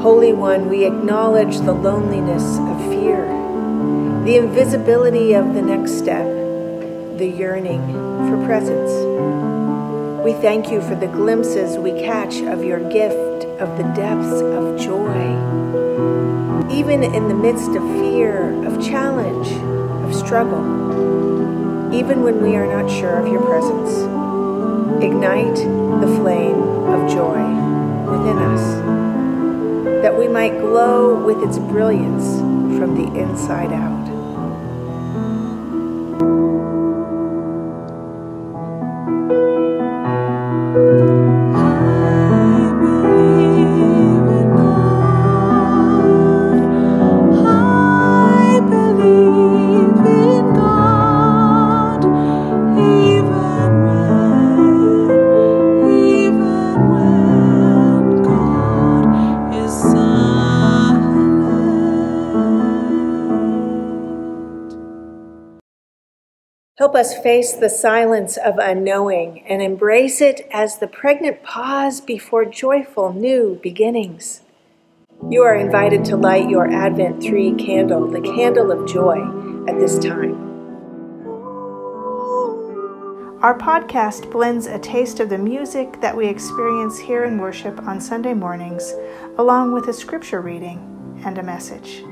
Holy One, we acknowledge the loneliness of fear, the invisibility of the next step, the yearning for presence. We thank you for the glimpses we catch of your gift of the depths of joy. Even in the midst of fear, of challenge, of struggle, even when we are not sure of your presence, ignite the flame of joy within us that we might glow with its brilliance from the inside out. Help us face the silence of unknowing and embrace it as the pregnant pause before joyful new beginnings. You are invited to light your Advent 3 candle, the candle of joy, at this time. Our podcast blends a taste of the music that we experience here in worship on Sunday mornings, along with a scripture reading and a message.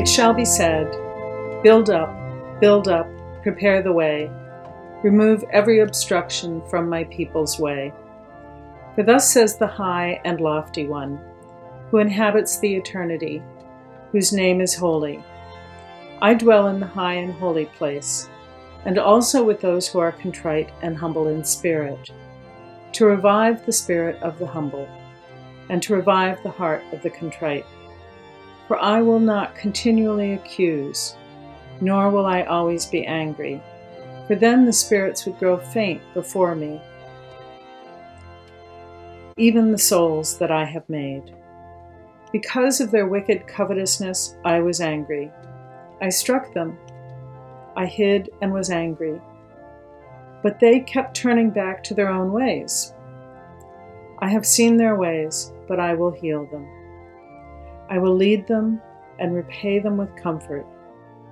It shall be said, Build up, build up, prepare the way, remove every obstruction from my people's way. For thus says the high and lofty one, who inhabits the eternity, whose name is holy. I dwell in the high and holy place, and also with those who are contrite and humble in spirit, to revive the spirit of the humble, and to revive the heart of the contrite. For I will not continually accuse, nor will I always be angry, for then the spirits would grow faint before me, even the souls that I have made. Because of their wicked covetousness, I was angry. I struck them. I hid and was angry. But they kept turning back to their own ways. I have seen their ways, but I will heal them. I will lead them and repay them with comfort,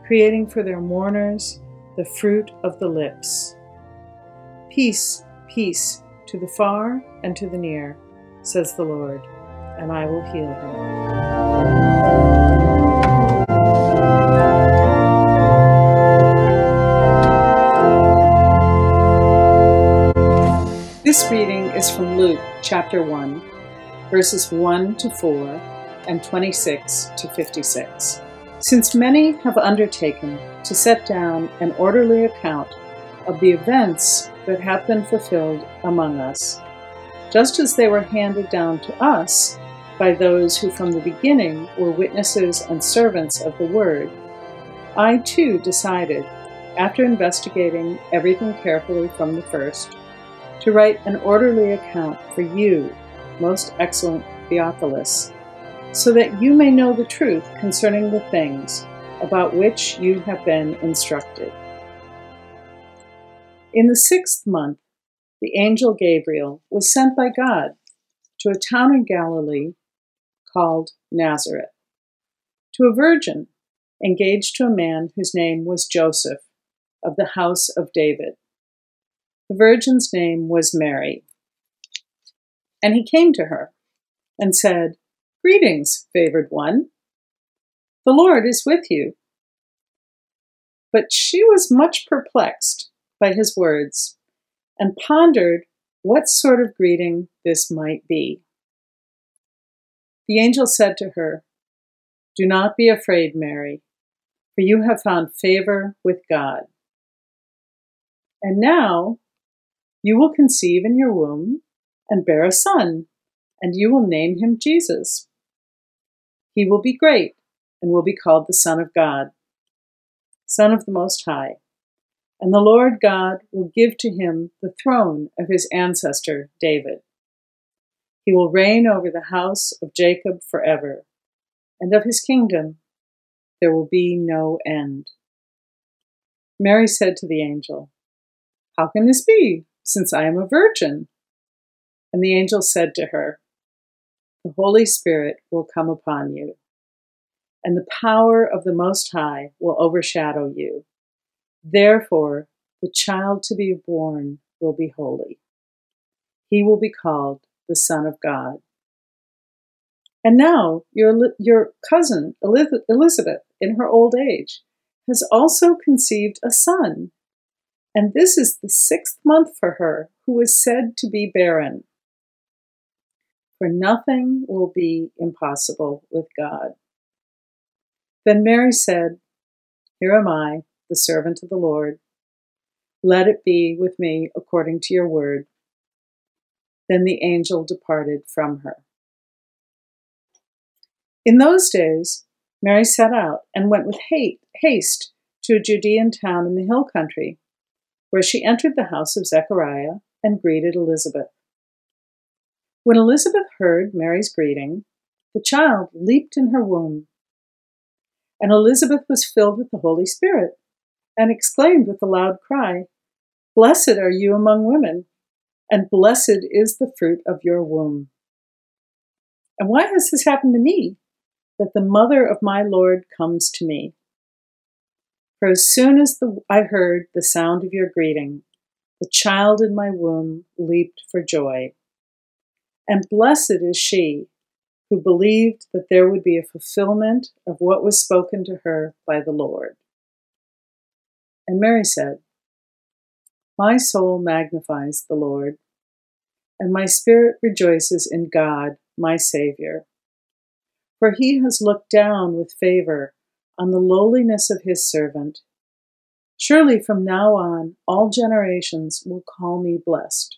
creating for their mourners the fruit of the lips. Peace, peace to the far and to the near, says the Lord, and I will heal them. This reading is from Luke chapter 1, verses 1 to 4 and 26 to 56. Since many have undertaken to set down an orderly account of the events that have been fulfilled among us, just as they were handed down to us by those who from the beginning were witnesses and servants of the Word, I too decided, after investigating everything carefully from the first, to write an orderly account for you, most excellent Theophilus, so that you may know the truth concerning the things about which you have been instructed. In the sixth month, the angel Gabriel was sent by God to a town in Galilee called Nazareth, to a virgin engaged to a man whose name was Joseph of the house of David. The virgin's name was Mary. And he came to her and said, Greetings, favored one. The Lord is with you. But she was much perplexed by his words and pondered what sort of greeting this might be. The angel said to her, Do not be afraid, Mary, for you have found favor with God. And now you will conceive in your womb and bear a son, and you will name him Jesus. He will be great and will be called the Son of God, Son of the Most High and the Lord God will give to him the throne of his ancestor David. He will reign over the house of Jacob forever, and of his kingdom there will be no end. Mary said to the angel, How can this be, since I am a virgin? And the angel said to her, The Holy Spirit will come upon you, and the power of the Most High will overshadow you. Therefore, the child to be born will be holy. He will be called the Son of God. And now your, your cousin Elizabeth, in her old age, has also conceived a son. And this is the sixth month for her, who is said to be barren. For nothing will be impossible with God. Then Mary said, Here am I the servant of the Lord. Let it be with me according to your word. Then the angel departed from her. In those days, Mary set out and went with haste to a Judean town in the hill country, where she entered the house of Zechariah and greeted Elizabeth. When Elizabeth heard Mary's greeting, the child leaped in her womb, and Elizabeth was filled with the Holy Spirit and exclaimed with a loud cry, Blessed are you among women, and blessed is the fruit of your womb. And why has this happened to me, that the mother of my Lord comes to me? For as soon as the, I heard the sound of your greeting, the child in my womb leaped for joy. And blessed is she who believed that there would be a fulfillment of what was spoken to her by the Lord. And Mary said, My soul magnifies the Lord, and my spirit rejoices in God, my Savior. For he has looked down with favor on the lowliness of his servant. Surely from now on all generations will call me blessed.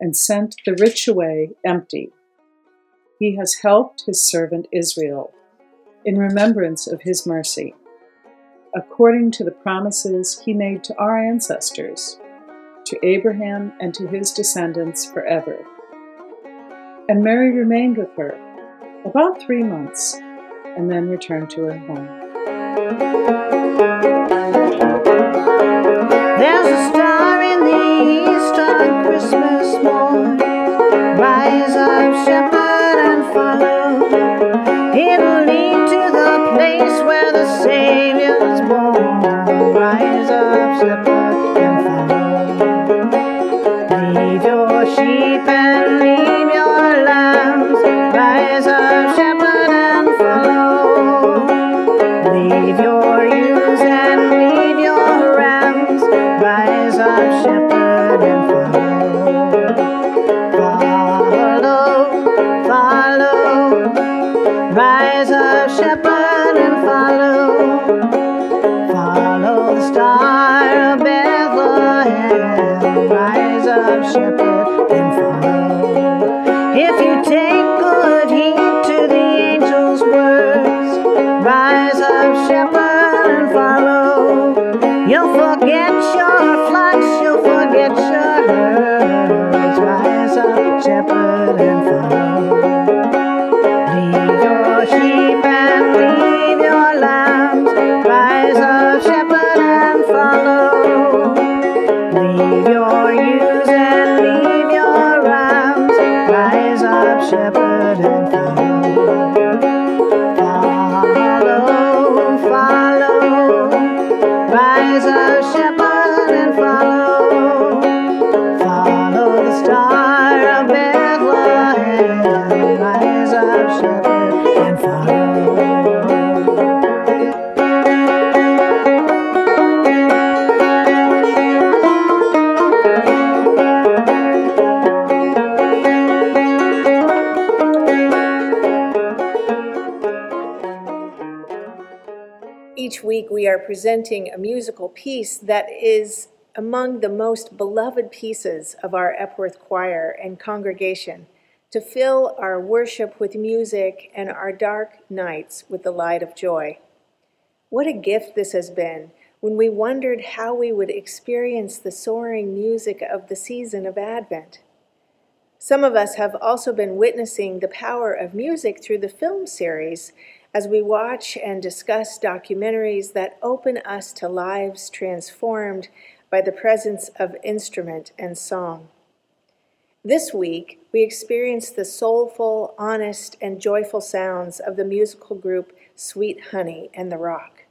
and sent the rich away empty. He has helped his servant Israel in remembrance of his mercy according to the promises he made to our ancestors, to Abraham and to his descendants forever. And Mary remained with her about three months and then returned to her home. There's a star in the east on Christmas morn. Rise up, shepherd, and follow. It'll lead to the place where the Savior's born. Rise up, shepherd, and follow. Leave your sheep and leave are presenting a musical piece that is among the most beloved pieces of our Epworth choir and congregation to fill our worship with music and our dark nights with the light of joy. What a gift this has been when we wondered how we would experience the soaring music of the season of Advent. Some of us have also been witnessing the power of music through the film series as we watch and discuss documentaries that open us to lives transformed by the presence of instrument and song. This week, we experienced the soulful, honest, and joyful sounds of the musical group Sweet Honey in the Rock.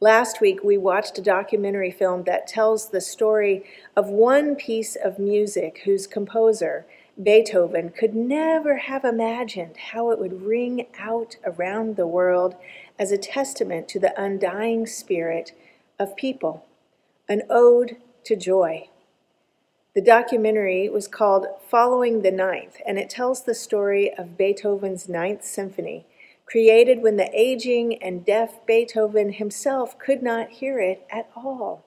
Last week, we watched a documentary film that tells the story of one piece of music whose composer, Beethoven, could never have imagined how it would ring out around the world as a testament to the undying spirit of people, an ode to joy. The documentary was called Following the Ninth, and it tells the story of Beethoven's Ninth Symphony, created when the aging and deaf Beethoven himself could not hear it at all.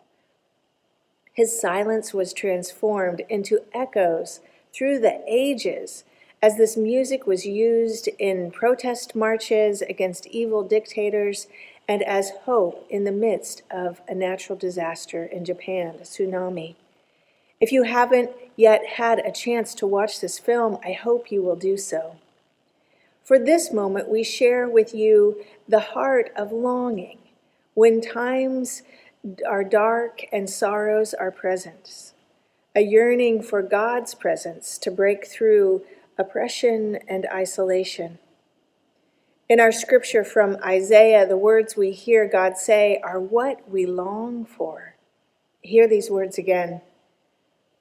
His silence was transformed into echoes through the ages as this music was used in protest marches against evil dictators and as hope in the midst of a natural disaster in Japan, a tsunami. If you haven't yet had a chance to watch this film, I hope you will do so. For this moment, we share with you the heart of longing when times are dark and sorrows are present, a yearning for God's presence to break through oppression and isolation. In our scripture from Isaiah, the words we hear God say are what we long for. Hear these words again.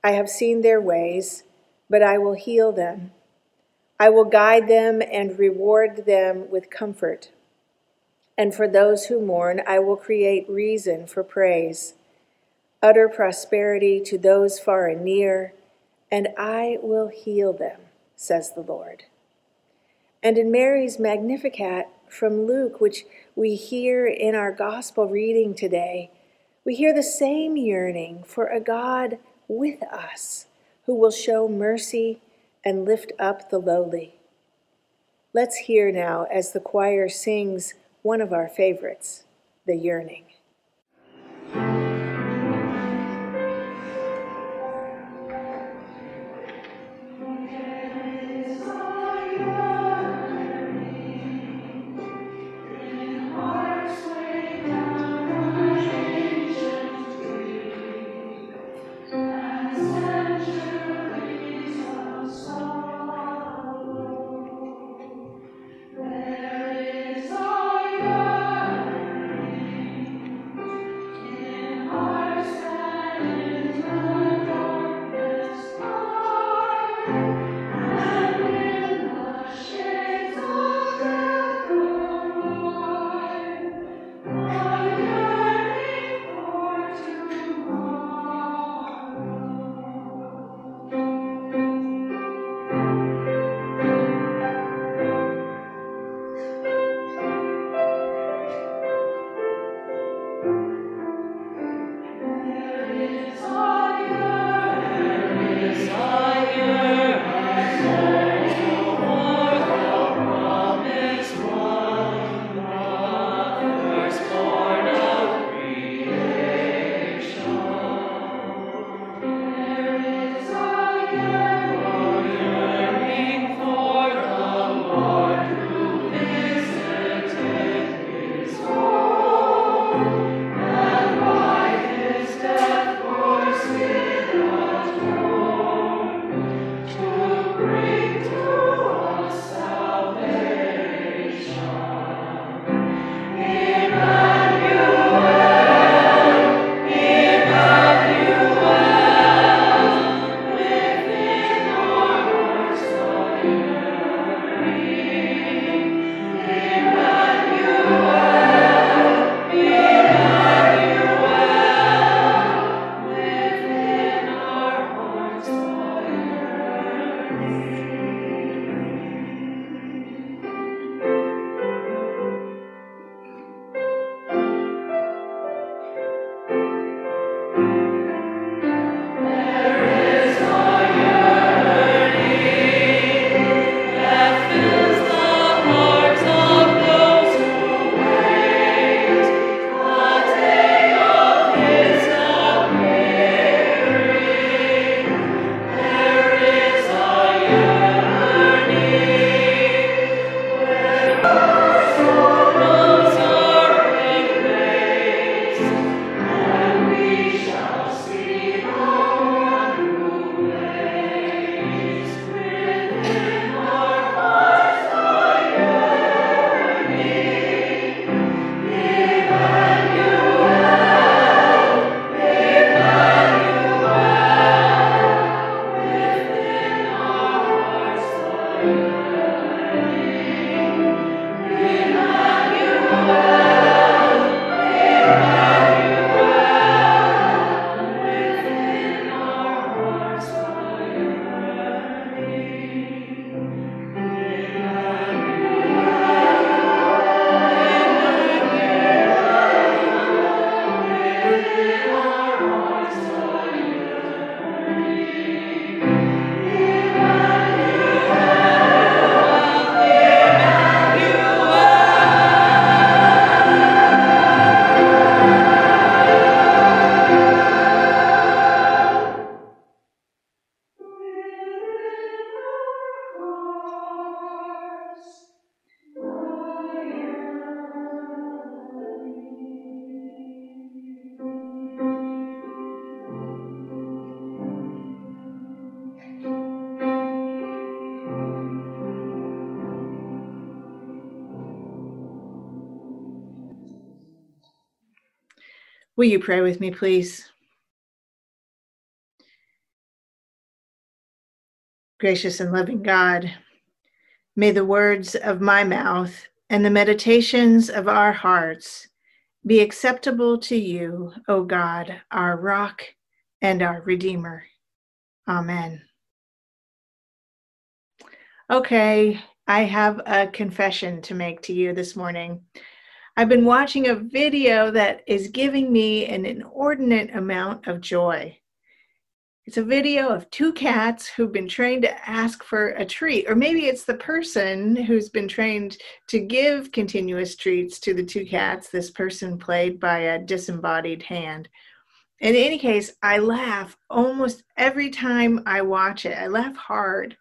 I have seen their ways, but I will heal them. I will guide them and reward them with comfort. And for those who mourn, I will create reason for praise, utter prosperity to those far and near, and I will heal them, says the Lord. And in Mary's Magnificat from Luke, which we hear in our gospel reading today, we hear the same yearning for a God with us who will show mercy and lift up the lowly. Let's hear now as the choir sings one of our favorites, The Yearning. Will you pray with me, please? Gracious and loving God, may the words of my mouth and the meditations of our hearts be acceptable to you, O God, our rock and our Redeemer. Amen. Okay, I have a confession to make to you this morning. I've been watching a video that is giving me an inordinate amount of joy. It's a video of two cats who've been trained to ask for a treat, or maybe it's the person who's been trained to give continuous treats to the two cats, this person played by a disembodied hand. In any case, I laugh almost every time I watch it. I laugh hard.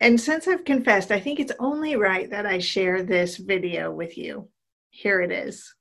And since I've confessed, I think it's only right that I share this video with you. Here it is.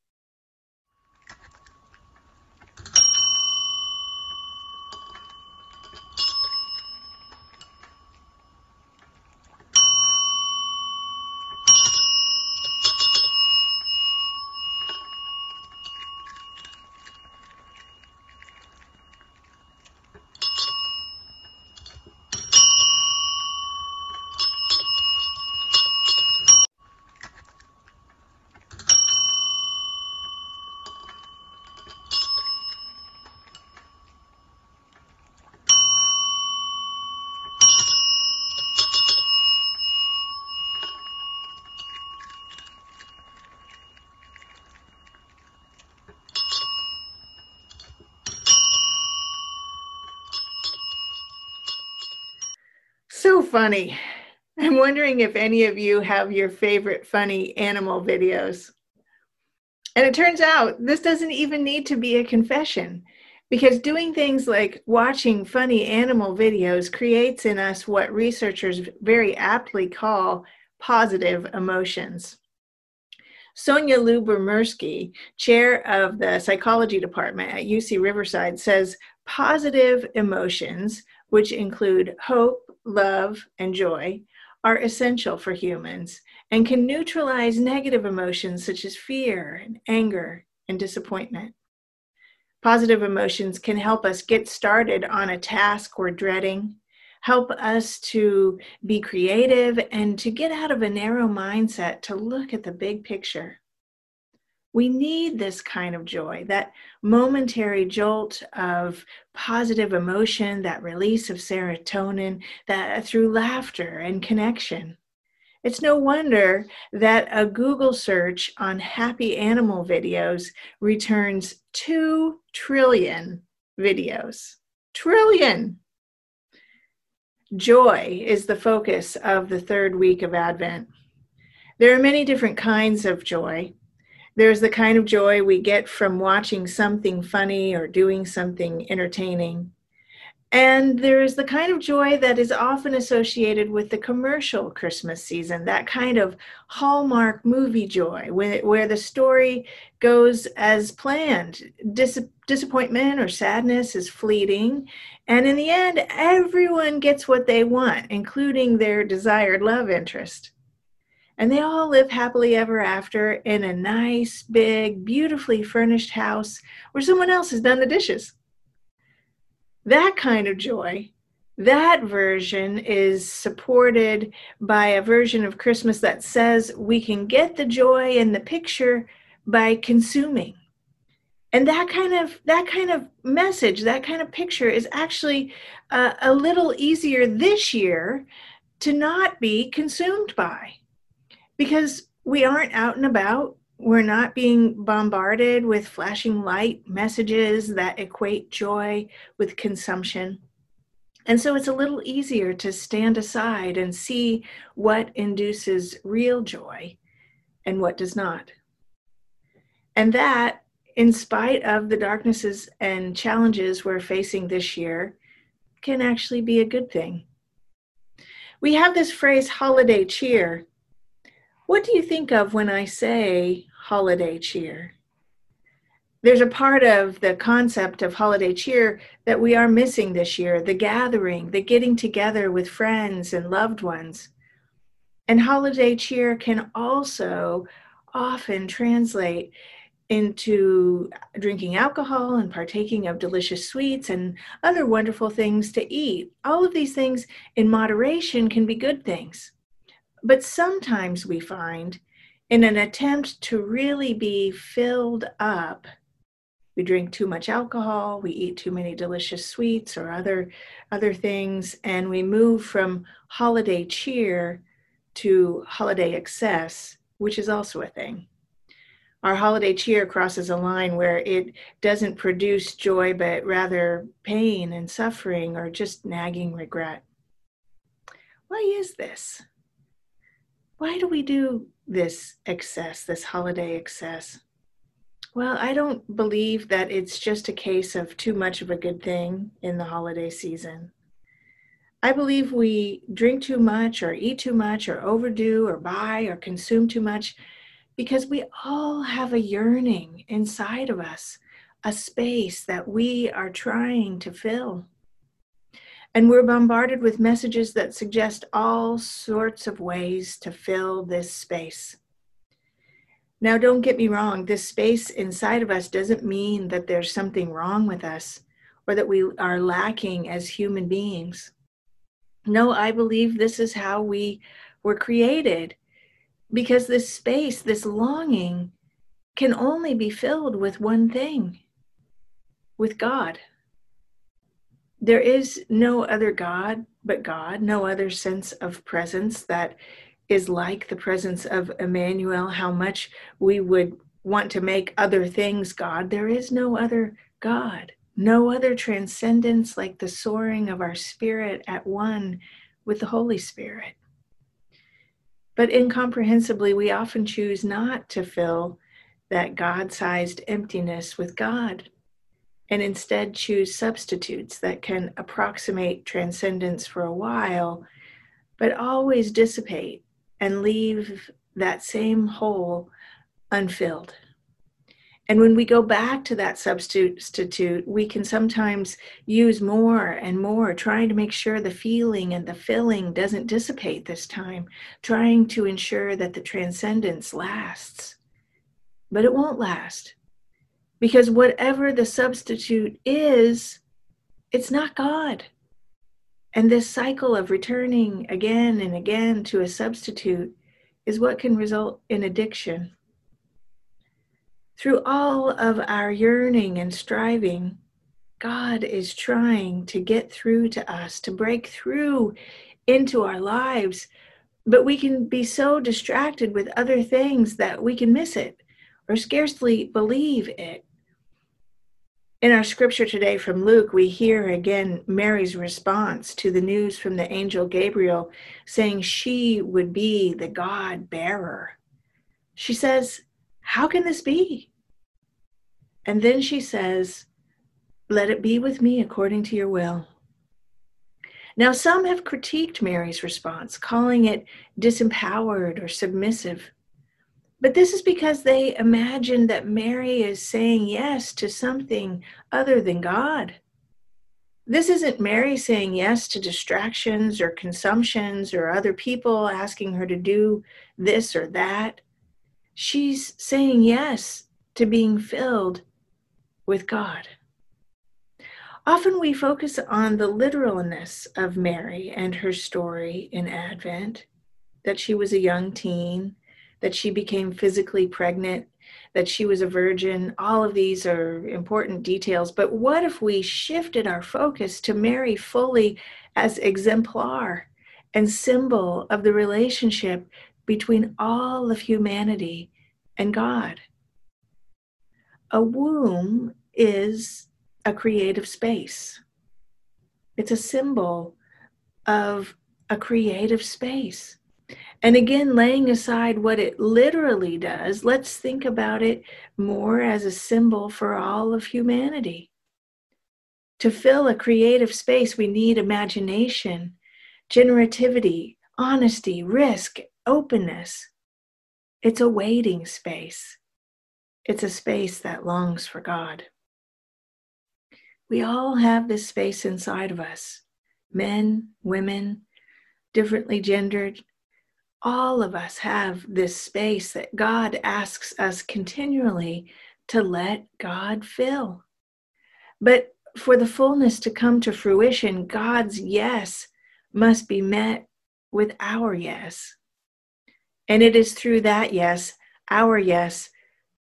Funny. I'm wondering if any of you have your favorite funny animal videos. And it turns out this doesn't even need to be a confession because doing things like watching funny animal videos creates in us what researchers very aptly call positive emotions. Sonja Lyubomirsky, chair of the psychology department at UC Riverside, says positive emotions, which include hope, love, and joy, are essential for humans and can neutralize negative emotions such as fear and anger and disappointment. Positive emotions can help us get started on a task we're dreading, help us to be creative, and to get out of a narrow mindset to look at the big picture. We need this kind of joy, that momentary jolt of positive emotion, that release of serotonin, that uh, through laughter and connection. It's no wonder that a Google search on happy animal videos returns 2 trillion videos. Trillion! Joy is the focus of the third week of Advent. There are many different kinds of joy. There's the kind of joy we get from watching something funny or doing something entertaining. And there's the kind of joy that is often associated with the commercial Christmas season, that kind of Hallmark movie joy, where, the story goes as planned. Dis- disappointment or sadness is fleeting. And in the end, everyone gets what they want, including their desired love interest and they all live happily ever after in a nice, big, beautifully furnished house where someone else has done the dishes. That kind of joy, that version is supported by a version of Christmas that says we can get the joy in the picture by consuming. And that kind of that kind of message, that kind of picture is actually uh, a little easier this year to not be consumed by because we aren't out and about. We're not being bombarded with flashing light messages that equate joy with consumption. And so it's a little easier to stand aside and see what induces real joy and what does not. And that, in spite of the darknesses and challenges we're facing this year, can actually be a good thing. We have this phrase holiday cheer what do you think of when I say holiday cheer? There's a part of the concept of holiday cheer that we are missing this year the gathering, the getting together with friends and loved ones. And holiday cheer can also often translate into drinking alcohol and partaking of delicious sweets and other wonderful things to eat. All of these things in moderation can be good things. But sometimes we find in an attempt to really be filled up, we drink too much alcohol, we eat too many delicious sweets or other other things and we move from holiday cheer to holiday excess, which is also a thing. Our holiday cheer crosses a line where it doesn't produce joy, but rather pain and suffering or just nagging regret. Why is this? Why do we do this excess, this holiday excess? Well, I don't believe that it's just a case of too much of a good thing in the holiday season. I believe we drink too much or eat too much or overdo or buy or consume too much because we all have a yearning inside of us, a space that we are trying to fill. And we're bombarded with messages that suggest all sorts of ways to fill this space. Now, don't get me wrong, this space inside of us doesn't mean that there's something wrong with us or that we are lacking as human beings. No, I believe this is how we were created because this space, this longing, can only be filled with one thing with God. There is no other God but God, no other sense of presence that is like the presence of Emmanuel, how much we would want to make other things God. There is no other God, no other transcendence like the soaring of our spirit at one with the Holy Spirit. But incomprehensibly, we often choose not to fill that God sized emptiness with God and instead choose substitutes that can approximate transcendence for a while, but always dissipate and leave that same hole unfilled. And when we go back to that substitute, we can sometimes use more and more, trying to make sure the feeling and the filling doesn't dissipate this time, trying to ensure that the transcendence lasts. But it won't last because whatever the substitute is, it's not God. And this cycle of returning again and again to a substitute is what can result in addiction through all of our yearning and striving, God is trying to get through to us, to break through into our lives. But we can be so distracted with other things that we can miss it or scarcely believe it. In our scripture today from Luke, we hear again Mary's response to the news from the angel Gabriel saying she would be the God bearer. She says, How can this be? And then she says, Let it be with me according to your will. Now, some have critiqued Mary's response, calling it disempowered or submissive. But this is because they imagine that Mary is saying yes to something other than God. This isn't Mary saying yes to distractions or consumptions or other people asking her to do this or that. She's saying yes to being filled with God. Often we focus on the literalness of Mary and her story in Advent that she was a young teen, that she became physically pregnant, that she was a virgin. All of these are important details. But what if we shifted our focus to Mary fully as exemplar and symbol of the relationship between all of humanity and God? A womb is a creative space. It's a symbol of a creative space. And again, laying aside what it literally does, let's think about it more as a symbol for all of humanity. To fill a creative space, we need imagination, generativity, honesty, risk, openness. It's a waiting space. It's a space that longs for God. We all have this space inside of us men, women, differently gendered. All of us have this space that God asks us continually to let God fill. But for the fullness to come to fruition, God's yes must be met with our yes. And it is through that yes, our yes,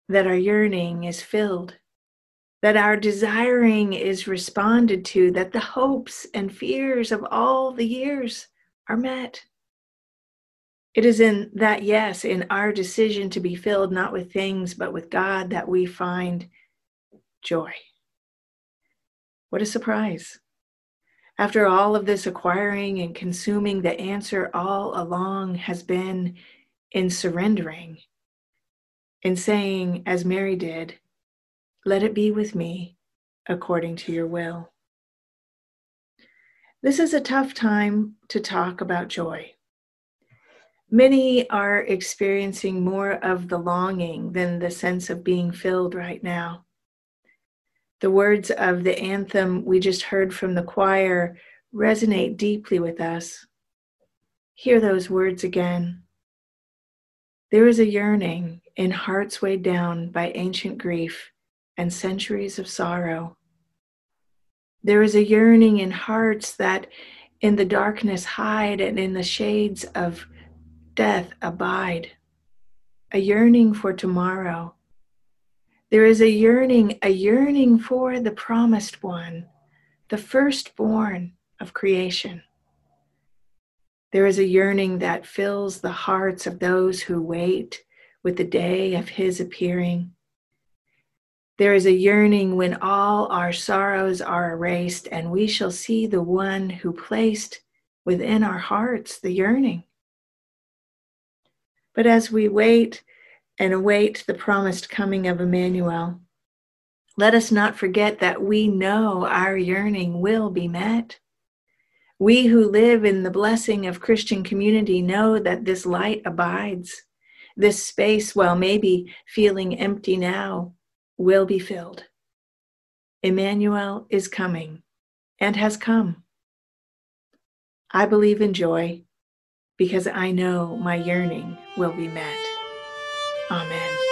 that our yearning is filled that our desiring is responded to, that the hopes and fears of all the years are met. It is in that yes, in our decision to be filled not with things, but with God, that we find joy. What a surprise. After all of this acquiring and consuming, the answer all along has been in surrendering, in saying, as Mary did, let it be with me according to your will. This is a tough time to talk about joy. Many are experiencing more of the longing than the sense of being filled right now. The words of the anthem we just heard from the choir resonate deeply with us. Hear those words again. There is a yearning in hearts weighed down by ancient grief and centuries of sorrow. There is a yearning in hearts that in the darkness hide and in the shades of death abide. A yearning for tomorrow. There is a yearning, a yearning for the promised one, the firstborn of creation. There is a yearning that fills the hearts of those who wait with the day of his appearing. There is a yearning when all our sorrows are erased, and we shall see the one who placed within our hearts, the yearning. But as we wait and await the promised coming of Emmanuel, let us not forget that we know our yearning will be met. We who live in the blessing of Christian community know that this light abides. This space, while maybe feeling empty now, will be filled. Emmanuel is coming and has come. I believe in joy because I know my yearning will be met. Amen.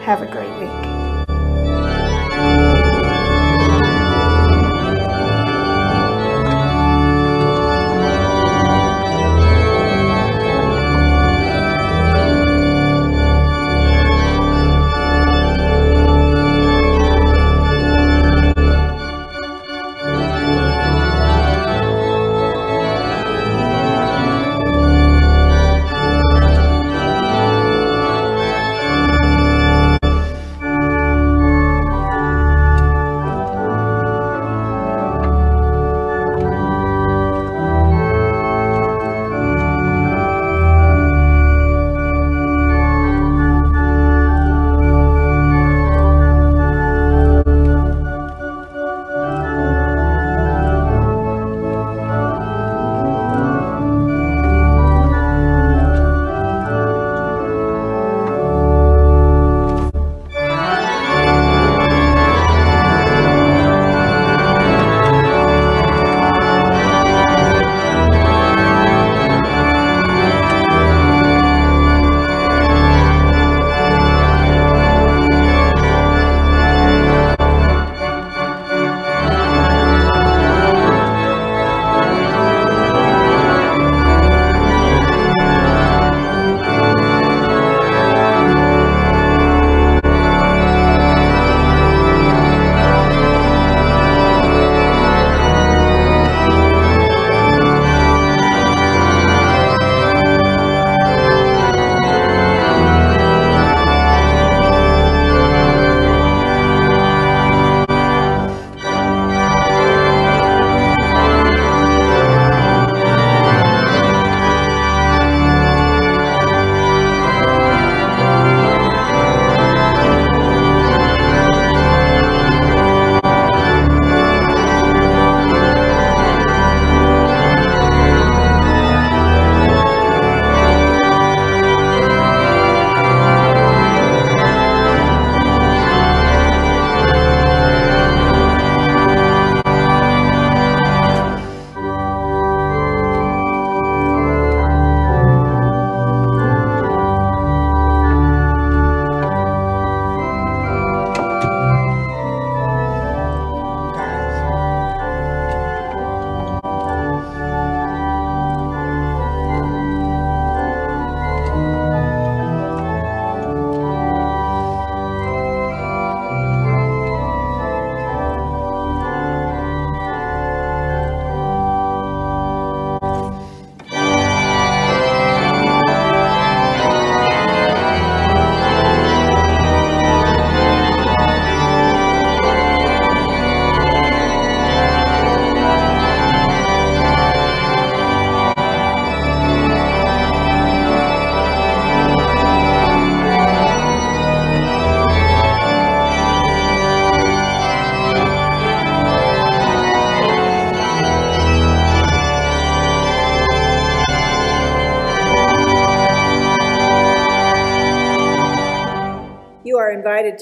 Have a great week.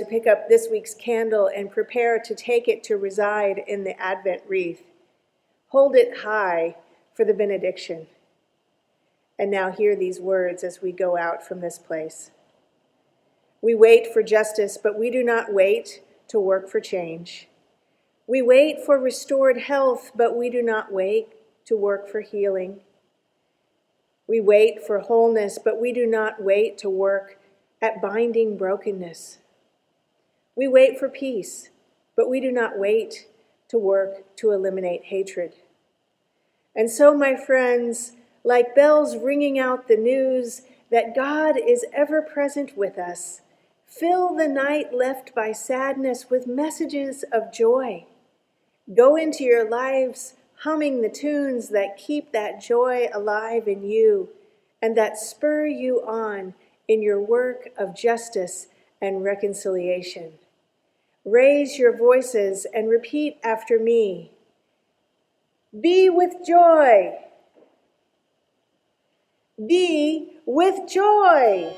Pick up this week's candle and prepare to take it to reside in the Advent wreath. Hold it high for the benediction. And now hear these words as we go out from this place. We wait for justice, but we do not wait to work for change. We wait for restored health, but we do not wait to work for healing. We wait for wholeness, but we do not wait to work at binding brokenness. We wait for peace, but we do not wait to work to eliminate hatred. And so, my friends, like bells ringing out the news that God is ever present with us, fill the night left by sadness with messages of joy. Go into your lives humming the tunes that keep that joy alive in you and that spur you on in your work of justice and reconciliation. Raise your voices and repeat after me Be with joy. Be with joy.